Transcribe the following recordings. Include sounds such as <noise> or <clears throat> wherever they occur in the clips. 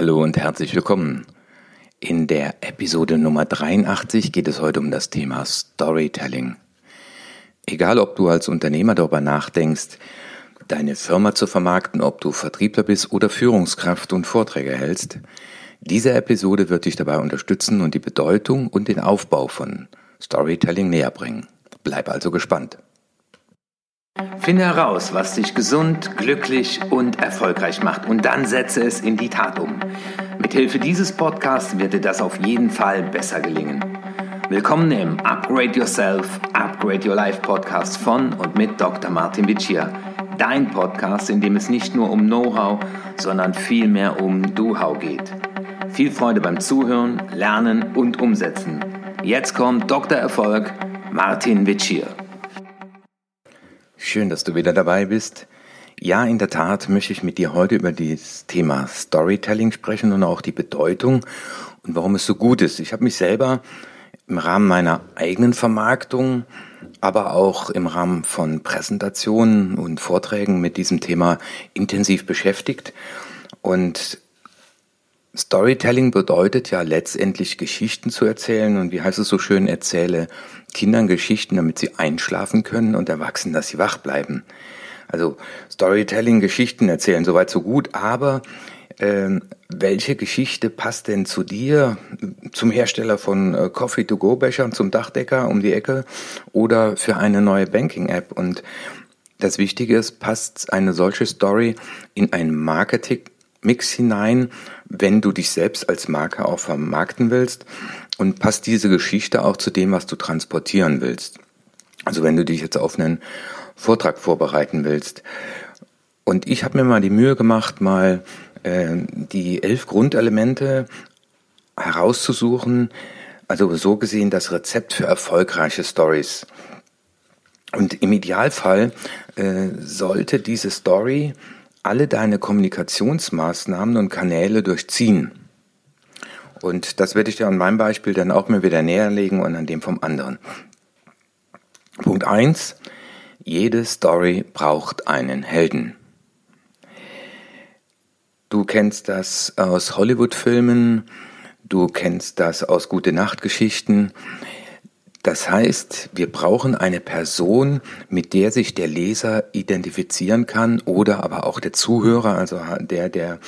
Hallo und herzlich willkommen. In der Episode Nummer 83 geht es heute um das Thema Storytelling. Egal, ob du als Unternehmer darüber nachdenkst, deine Firma zu vermarkten, ob du Vertriebler bist oder Führungskraft und Vorträge hältst, diese Episode wird dich dabei unterstützen und die Bedeutung und den Aufbau von Storytelling näher bringen. Bleib also gespannt. Finde heraus, was dich gesund, glücklich und erfolgreich macht und dann setze es in die Tat um. Mithilfe dieses Podcasts wird dir das auf jeden Fall besser gelingen. Willkommen im Upgrade Yourself, Upgrade Your Life Podcast von und mit Dr. Martin Vicia. Dein Podcast, in dem es nicht nur um Know-how, sondern vielmehr um Do-How geht. Viel Freude beim Zuhören, Lernen und Umsetzen. Jetzt kommt Dr. Erfolg, Martin Vicia. Schön, dass du wieder dabei bist. Ja, in der Tat möchte ich mit dir heute über das Thema Storytelling sprechen und auch die Bedeutung und warum es so gut ist. Ich habe mich selber im Rahmen meiner eigenen Vermarktung, aber auch im Rahmen von Präsentationen und Vorträgen mit diesem Thema intensiv beschäftigt. Und Storytelling bedeutet ja letztendlich Geschichten zu erzählen und wie heißt es so schön, erzähle Kindern Geschichten, damit sie einschlafen können und Erwachsenen, dass sie wach bleiben. Also Storytelling, Geschichten erzählen, soweit so gut, aber äh, welche Geschichte passt denn zu dir, zum Hersteller von äh, Coffee-to-go-Bechern, zum Dachdecker um die Ecke oder für eine neue Banking-App? Und das Wichtige ist, passt eine solche Story in ein Marketing-Mix hinein, wenn du dich selbst als Marke auch vermarkten willst und passt diese Geschichte auch zu dem, was du transportieren willst. Also wenn du dich jetzt auf einen Vortrag vorbereiten willst. Und ich habe mir mal die Mühe gemacht, mal äh, die elf Grundelemente herauszusuchen, also so gesehen das Rezept für erfolgreiche Stories. Und im Idealfall äh, sollte diese Story alle deine Kommunikationsmaßnahmen und Kanäle durchziehen. Und das werde ich dir an meinem Beispiel dann auch mir wieder näher legen und an dem vom anderen. Punkt eins: Jede Story braucht einen Helden. Du kennst das aus Hollywood-Filmen, du kennst das aus Gute Nacht-Geschichten. Das heißt, wir brauchen eine Person, mit der sich der Leser identifizieren kann oder aber auch der Zuhörer, also der, der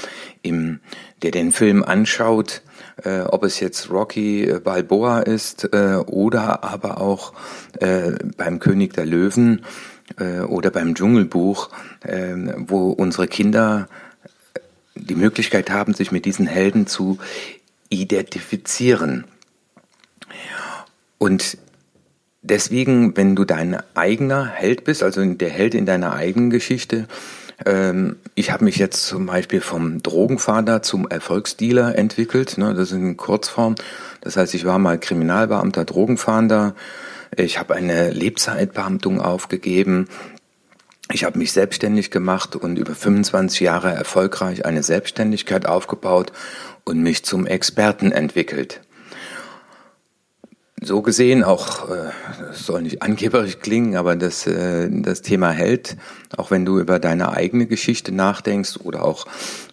im, der den Film anschaut, äh, ob es jetzt Rocky äh, Balboa ist äh, oder aber auch äh, beim König der Löwen äh, oder beim Dschungelbuch, äh, wo unsere Kinder die Möglichkeit haben, sich mit diesen Helden zu identifizieren. Und deswegen, wenn du dein eigener Held bist, also der Held in deiner eigenen Geschichte, ich habe mich jetzt zum Beispiel vom Drogenfahnder zum Erfolgsdealer entwickelt, ne, das ist in Kurzform. Das heißt, ich war mal Kriminalbeamter, Drogenfahnder, ich habe eine Lebzeitbeamtung aufgegeben, ich habe mich selbstständig gemacht und über 25 Jahre erfolgreich eine Selbstständigkeit aufgebaut und mich zum Experten entwickelt so gesehen auch, äh, soll nicht angeberisch klingen, aber das, äh, das Thema hält, auch wenn du über deine eigene Geschichte nachdenkst oder auch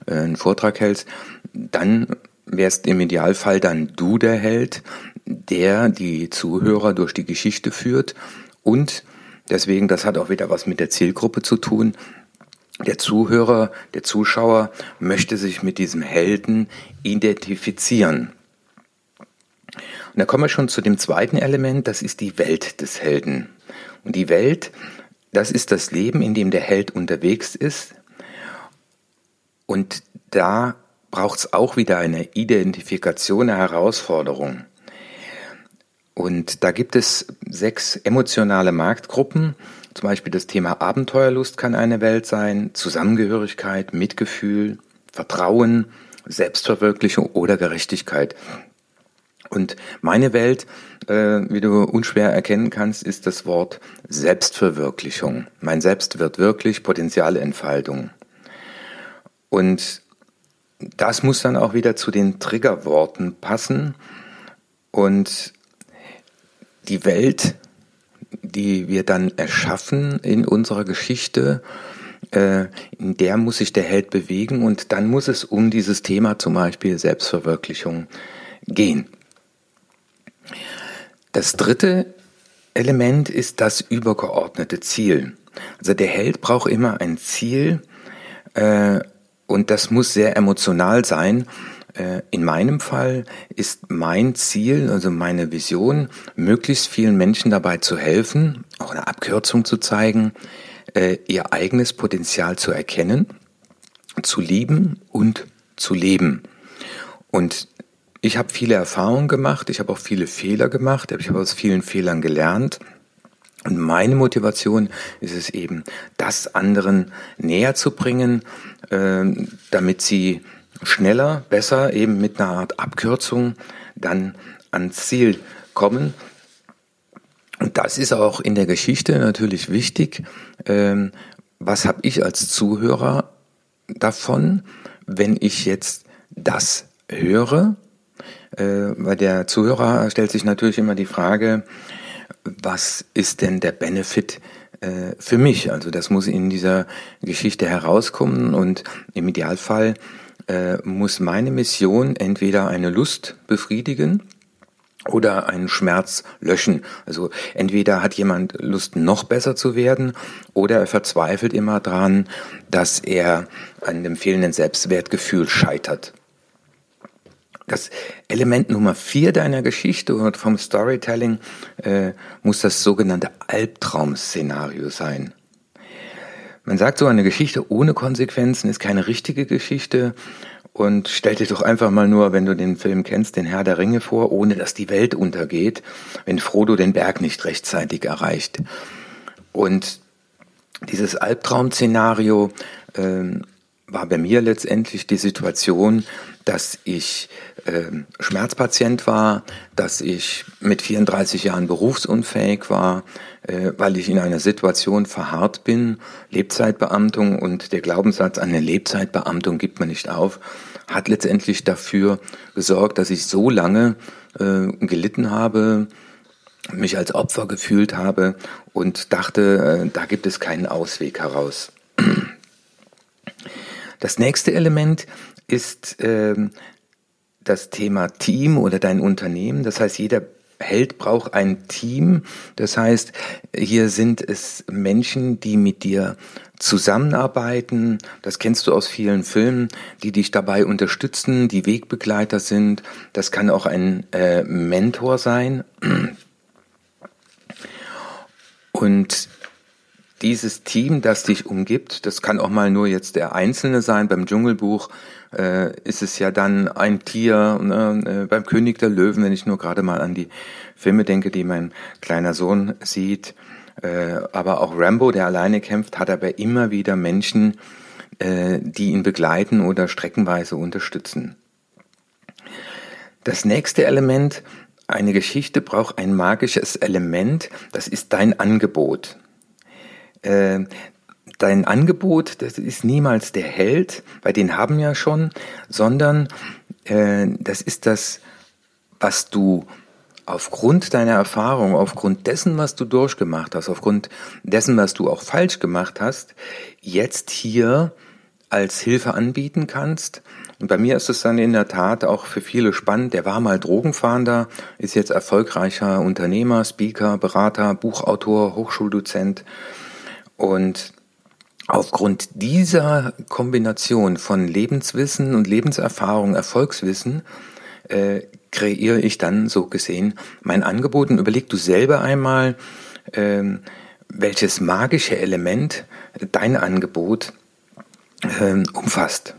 äh, einen Vortrag hältst, dann wärst im Idealfall dann du der Held, der die Zuhörer durch die Geschichte führt. Und deswegen, das hat auch wieder was mit der Zielgruppe zu tun, der Zuhörer, der Zuschauer möchte sich mit diesem Helden identifizieren. Und da kommen wir schon zu dem zweiten Element, das ist die Welt des Helden. Und die Welt, das ist das Leben, in dem der Held unterwegs ist. Und da braucht es auch wieder eine Identifikation, eine Herausforderung. Und da gibt es sechs emotionale Marktgruppen. Zum Beispiel das Thema Abenteuerlust kann eine Welt sein, Zusammengehörigkeit, Mitgefühl, Vertrauen, Selbstverwirklichung oder Gerechtigkeit. Und meine Welt, äh, wie du unschwer erkennen kannst, ist das Wort Selbstverwirklichung. Mein Selbst wird wirklich potenziale Entfaltung. Und das muss dann auch wieder zu den Triggerworten passen. Und die Welt, die wir dann erschaffen in unserer Geschichte, äh, in der muss sich der Held bewegen und dann muss es um dieses Thema zum Beispiel Selbstverwirklichung gehen. Das dritte Element ist das übergeordnete Ziel. Also der Held braucht immer ein Ziel äh, und das muss sehr emotional sein. Äh, in meinem Fall ist mein Ziel, also meine Vision, möglichst vielen Menschen dabei zu helfen, auch eine Abkürzung zu zeigen, äh, ihr eigenes Potenzial zu erkennen, zu lieben und zu leben. Und ich habe viele Erfahrungen gemacht, ich habe auch viele Fehler gemacht, ich habe aus vielen Fehlern gelernt. Und meine Motivation ist es eben, das anderen näher zu bringen, äh, damit sie schneller, besser, eben mit einer Art Abkürzung dann ans Ziel kommen. Und das ist auch in der Geschichte natürlich wichtig. Ähm, was habe ich als Zuhörer davon, wenn ich jetzt das höre? Äh, weil der Zuhörer stellt sich natürlich immer die Frage, was ist denn der Benefit äh, für mich? Also das muss in dieser Geschichte herauskommen und im Idealfall äh, muss meine Mission entweder eine Lust befriedigen oder einen Schmerz löschen. Also entweder hat jemand Lust, noch besser zu werden, oder er verzweifelt immer dran, dass er an dem fehlenden Selbstwertgefühl scheitert. Das Element Nummer vier deiner Geschichte und vom Storytelling äh, muss das sogenannte Albtraum-Szenario sein. Man sagt so, eine Geschichte ohne Konsequenzen ist keine richtige Geschichte. Und stell dir doch einfach mal nur, wenn du den Film kennst, den Herr der Ringe vor, ohne dass die Welt untergeht, wenn Frodo den Berg nicht rechtzeitig erreicht. Und dieses Albtraum-Szenario äh, war bei mir letztendlich die Situation, dass ich Schmerzpatient war, dass ich mit 34 Jahren berufsunfähig war, äh, weil ich in einer Situation verharrt bin, Lebzeitbeamtung und der Glaubenssatz, eine Lebzeitbeamtung gibt man nicht auf, hat letztendlich dafür gesorgt, dass ich so lange äh, gelitten habe, mich als Opfer gefühlt habe und dachte, äh, da gibt es keinen Ausweg heraus. <clears throat> Das nächste Element ist äh, das Thema Team oder dein Unternehmen. Das heißt, jeder Held braucht ein Team. Das heißt, hier sind es Menschen, die mit dir zusammenarbeiten. Das kennst du aus vielen Filmen, die dich dabei unterstützen, die Wegbegleiter sind. Das kann auch ein äh, Mentor sein. Und dieses Team, das dich umgibt, das kann auch mal nur jetzt der Einzelne sein. Beim Dschungelbuch äh, ist es ja dann ein Tier. Ne? Äh, beim König der Löwen, wenn ich nur gerade mal an die Filme denke, die mein kleiner Sohn sieht. Äh, aber auch Rambo, der alleine kämpft, hat aber immer wieder Menschen, äh, die ihn begleiten oder streckenweise unterstützen. Das nächste Element, eine Geschichte braucht ein magisches Element, das ist dein Angebot. Äh, dein Angebot, das ist niemals der Held, weil den haben ja schon, sondern äh, das ist das, was du aufgrund deiner Erfahrung, aufgrund dessen, was du durchgemacht hast, aufgrund dessen, was du auch falsch gemacht hast, jetzt hier als Hilfe anbieten kannst. Und bei mir ist es dann in der Tat auch für viele spannend. Der war mal Drogenfahnder, ist jetzt erfolgreicher Unternehmer, Speaker, Berater, Buchautor, Hochschuldozent und aufgrund dieser Kombination von Lebenswissen und Lebenserfahrung, Erfolgswissen, äh, kreiere ich dann so gesehen mein Angebot und überleg du selber einmal, äh, welches magische Element dein Angebot äh, umfasst.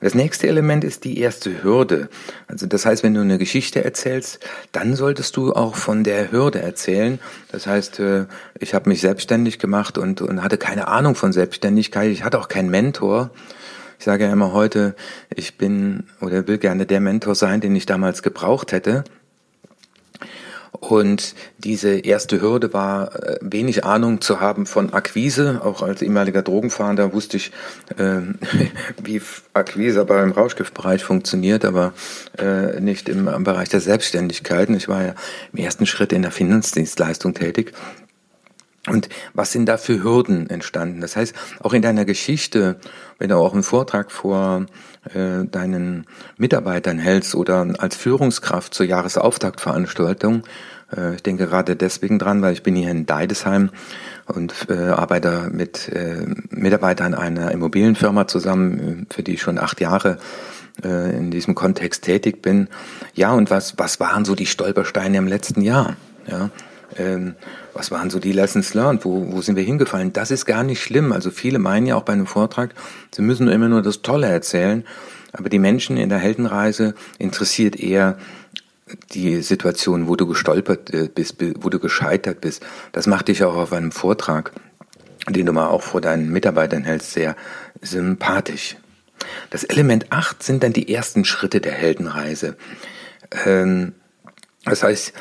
Das nächste Element ist die erste Hürde. Also das heißt, wenn du eine Geschichte erzählst, dann solltest du auch von der Hürde erzählen. Das heißt, äh, ich habe mich selbstständig gemacht und, und hatte keine Ahnung von Selbstständigkeit. Ich hatte auch keinen Mentor. Ich sage ja immer heute, ich bin oder will gerne der Mentor sein, den ich damals gebraucht hätte. Und diese erste Hürde war, äh, wenig Ahnung zu haben von Akquise. Auch als ehemaliger Drogenfahnder wusste ich, äh, <laughs> wie Akquise aber im Rauschgiftbereich funktioniert, aber äh, nicht im, im Bereich der Selbstständigkeit. Ich war ja im ersten Schritt in der Finanzdienstleistung tätig. Und was sind da für Hürden entstanden? Das heißt, auch in deiner Geschichte, wenn du auch einen Vortrag vor äh, deinen Mitarbeitern hältst oder als Führungskraft zur Jahresauftaktveranstaltung, äh, ich denke gerade deswegen dran, weil ich bin hier in Deidesheim und äh, arbeite mit äh, Mitarbeitern einer Immobilienfirma zusammen, für die ich schon acht Jahre äh, in diesem Kontext tätig bin. Ja, und was, was waren so die Stolpersteine im letzten Jahr? Ja, ähm, was waren so die Lessons learned? Wo, wo sind wir hingefallen? Das ist gar nicht schlimm. Also viele meinen ja auch bei einem Vortrag, sie müssen immer nur das Tolle erzählen. Aber die Menschen in der Heldenreise interessiert eher die Situation, wo du gestolpert äh, bist, wo du gescheitert bist. Das macht dich auch auf einem Vortrag, den du mal auch vor deinen Mitarbeitern hältst, sehr sympathisch. Das Element 8 sind dann die ersten Schritte der Heldenreise. Ähm, das heißt,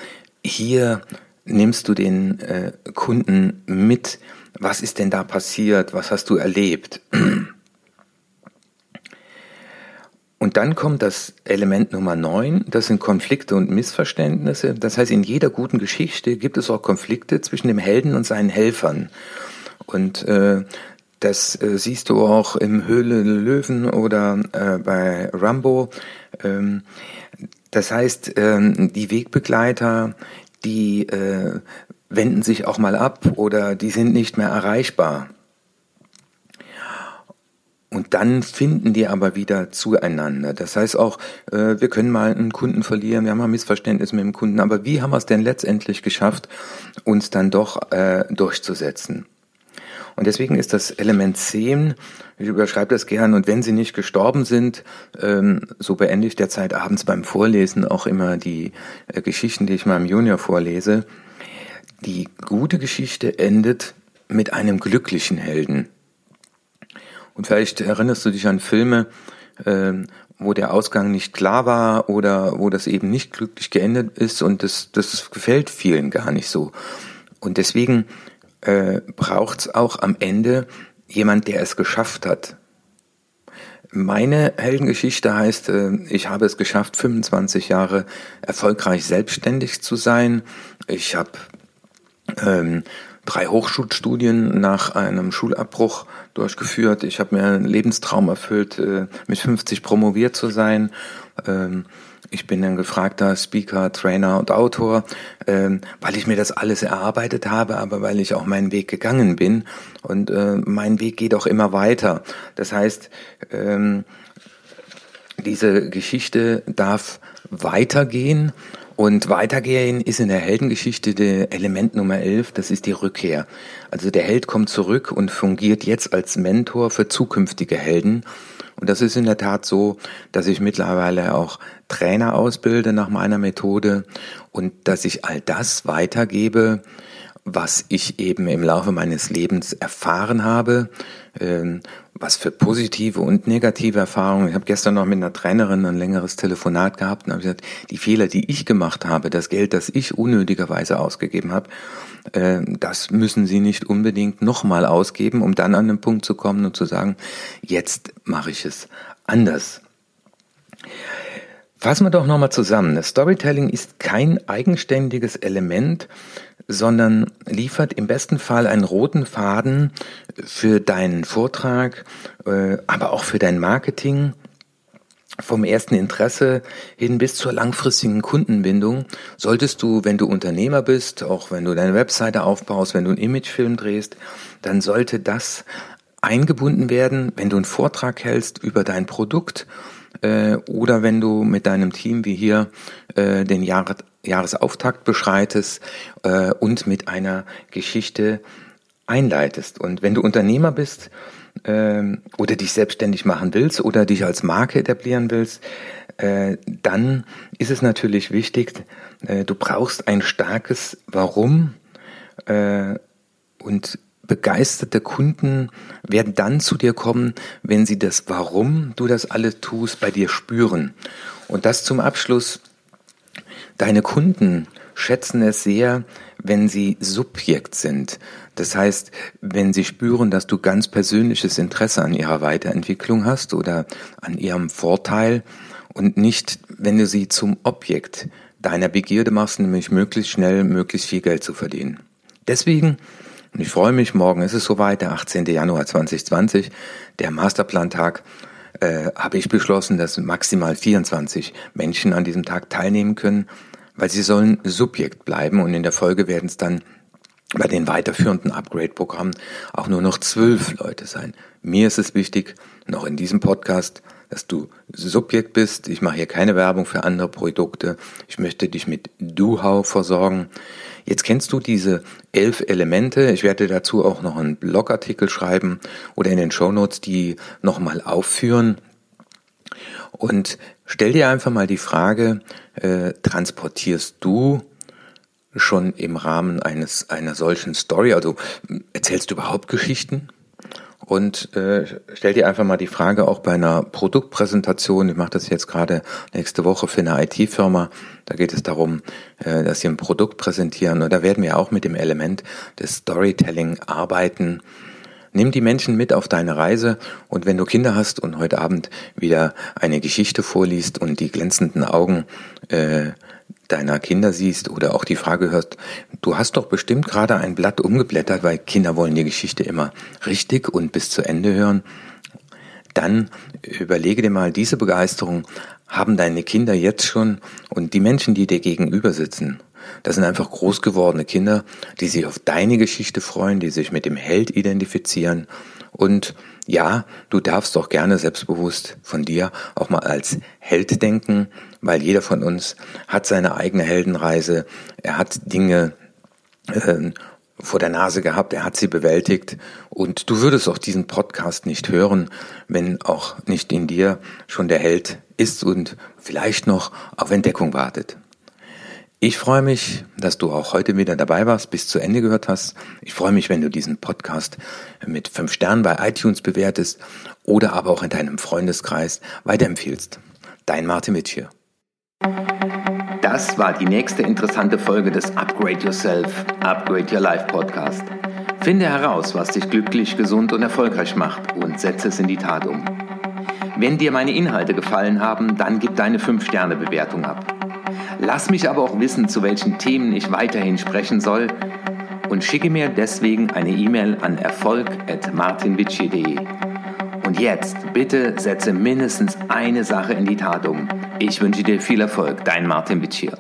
hier nimmst du den äh, Kunden mit, was ist denn da passiert, was hast du erlebt. Und dann kommt das Element Nummer 9, das sind Konflikte und Missverständnisse. Das heißt, in jeder guten Geschichte gibt es auch Konflikte zwischen dem Helden und seinen Helfern. Und äh, das äh, siehst du auch im Höhle Löwen oder äh, bei Rambo. Ähm, das heißt, ähm, die Wegbegleiter, die äh, wenden sich auch mal ab oder die sind nicht mehr erreichbar. Und dann finden die aber wieder zueinander. Das heißt auch, äh, wir können mal einen Kunden verlieren, wir haben mal Missverständnis mit dem Kunden, aber wie haben wir es denn letztendlich geschafft, uns dann doch äh, durchzusetzen? Und deswegen ist das Element 10, ich überschreibe das gern, und wenn sie nicht gestorben sind, ähm, so beende ich derzeit abends beim Vorlesen auch immer die äh, Geschichten, die ich meinem Junior vorlese. Die gute Geschichte endet mit einem glücklichen Helden. Und vielleicht erinnerst du dich an Filme, äh, wo der Ausgang nicht klar war oder wo das eben nicht glücklich geendet ist und das, das gefällt vielen gar nicht so. Und deswegen äh, braucht es auch am Ende jemand, der es geschafft hat. Meine Heldengeschichte heißt, äh, ich habe es geschafft, 25 Jahre erfolgreich selbstständig zu sein. Ich habe ähm, drei Hochschulstudien nach einem Schulabbruch durchgeführt. Ich habe mir einen Lebenstraum erfüllt, äh, mit 50 promoviert zu sein. Ich bin ein gefragter Speaker, Trainer und Autor, ähm, weil ich mir das alles erarbeitet habe, aber weil ich auch meinen Weg gegangen bin. Und äh, mein Weg geht auch immer weiter. Das heißt, ähm, diese Geschichte darf weitergehen. Und weitergehen ist in der Heldengeschichte der Element Nummer 11, das ist die Rückkehr. Also der Held kommt zurück und fungiert jetzt als Mentor für zukünftige Helden und das ist in der Tat so, dass ich mittlerweile auch Trainer ausbilde nach meiner Methode und dass ich all das weitergebe, was ich eben im Laufe meines Lebens erfahren habe, ähm, was für positive und negative Erfahrungen. Ich habe gestern noch mit einer Trainerin ein längeres Telefonat gehabt und habe gesagt, die Fehler, die ich gemacht habe, das Geld, das ich unnötigerweise ausgegeben habe, äh, das müssen Sie nicht unbedingt nochmal ausgeben, um dann an den Punkt zu kommen und zu sagen, jetzt mache ich es anders. Fassen wir doch nochmal zusammen. Storytelling ist kein eigenständiges Element, sondern liefert im besten Fall einen roten Faden für deinen Vortrag, äh, aber auch für dein Marketing, vom ersten Interesse hin bis zur langfristigen Kundenbindung solltest du, wenn du Unternehmer bist, auch wenn du deine Webseite aufbaust, wenn du einen Imagefilm drehst, dann sollte das eingebunden werden, wenn du einen Vortrag hältst über dein Produkt äh, oder wenn du mit deinem Team wie hier äh, den Jahr, Jahresauftakt beschreitest äh, und mit einer Geschichte einleitest. Und wenn du Unternehmer bist äh, oder dich selbstständig machen willst oder dich als Marke etablieren willst, äh, dann ist es natürlich wichtig, äh, du brauchst ein starkes Warum äh, und begeisterte Kunden werden dann zu dir kommen, wenn sie das Warum du das alles tust bei dir spüren. Und das zum Abschluss. Deine Kunden schätzen es sehr, wenn sie Subjekt sind. Das heißt, wenn sie spüren, dass du ganz persönliches Interesse an ihrer Weiterentwicklung hast oder an ihrem Vorteil und nicht, wenn du sie zum Objekt deiner Begierde machst, nämlich möglichst schnell, möglichst viel Geld zu verdienen. Deswegen Und ich freue mich, morgen ist es soweit, der 18. Januar 2020, der Masterplantag. Äh, habe ich beschlossen, dass maximal 24 Menschen an diesem Tag teilnehmen können, weil sie sollen Subjekt bleiben und in der Folge werden es dann bei den weiterführenden Upgrade-Programmen auch nur noch zwölf Leute sein. Mir ist es wichtig, noch in diesem Podcast, dass du Subjekt bist. Ich mache hier keine Werbung für andere Produkte. Ich möchte dich mit Do-How versorgen. Jetzt kennst du diese elf Elemente. Ich werde dazu auch noch einen Blogartikel schreiben oder in den Shownotes die nochmal aufführen. Und stell dir einfach mal die Frage, äh, transportierst du schon im Rahmen eines einer solchen Story, also erzählst du überhaupt Geschichten? Und äh, stell dir einfach mal die Frage auch bei einer Produktpräsentation, ich mache das jetzt gerade nächste Woche für eine IT-Firma, da geht es darum, äh, dass sie ein Produkt präsentieren und da werden wir auch mit dem Element des Storytelling arbeiten. Nimm die Menschen mit auf deine Reise und wenn du Kinder hast und heute Abend wieder eine Geschichte vorliest und die glänzenden Augen äh, deiner Kinder siehst oder auch die Frage hörst, du hast doch bestimmt gerade ein Blatt umgeblättert, weil Kinder wollen die Geschichte immer richtig und bis zu Ende hören, dann überlege dir mal, diese Begeisterung haben deine Kinder jetzt schon und die Menschen, die dir gegenüber sitzen. Das sind einfach groß gewordene Kinder, die sich auf deine Geschichte freuen, die sich mit dem Held identifizieren und ja, du darfst doch gerne selbstbewusst von dir auch mal als Held denken, weil jeder von uns hat seine eigene Heldenreise. Er hat Dinge äh, vor der Nase gehabt, er hat sie bewältigt und du würdest auch diesen Podcast nicht hören, wenn auch nicht in dir schon der Held ist und vielleicht noch auf Entdeckung wartet. Ich freue mich, dass du auch heute wieder dabei warst, bis zu Ende gehört hast. Ich freue mich, wenn du diesen Podcast mit fünf Sternen bei iTunes bewertest oder aber auch in deinem Freundeskreis weiterempfiehlst. Dein Martin Mitch hier. Das war die nächste interessante Folge des Upgrade Yourself, Upgrade Your Life Podcast. Finde heraus, was dich glücklich, gesund und erfolgreich macht und setze es in die Tat um. Wenn dir meine Inhalte gefallen haben, dann gib deine 5-Sterne-Bewertung ab. Lass mich aber auch wissen, zu welchen Themen ich weiterhin sprechen soll und schicke mir deswegen eine E-Mail an erfolg.martinwitschi.de. Und jetzt bitte setze mindestens eine Sache in die Tat um. Ich wünsche dir viel Erfolg, dein Martin Witschier.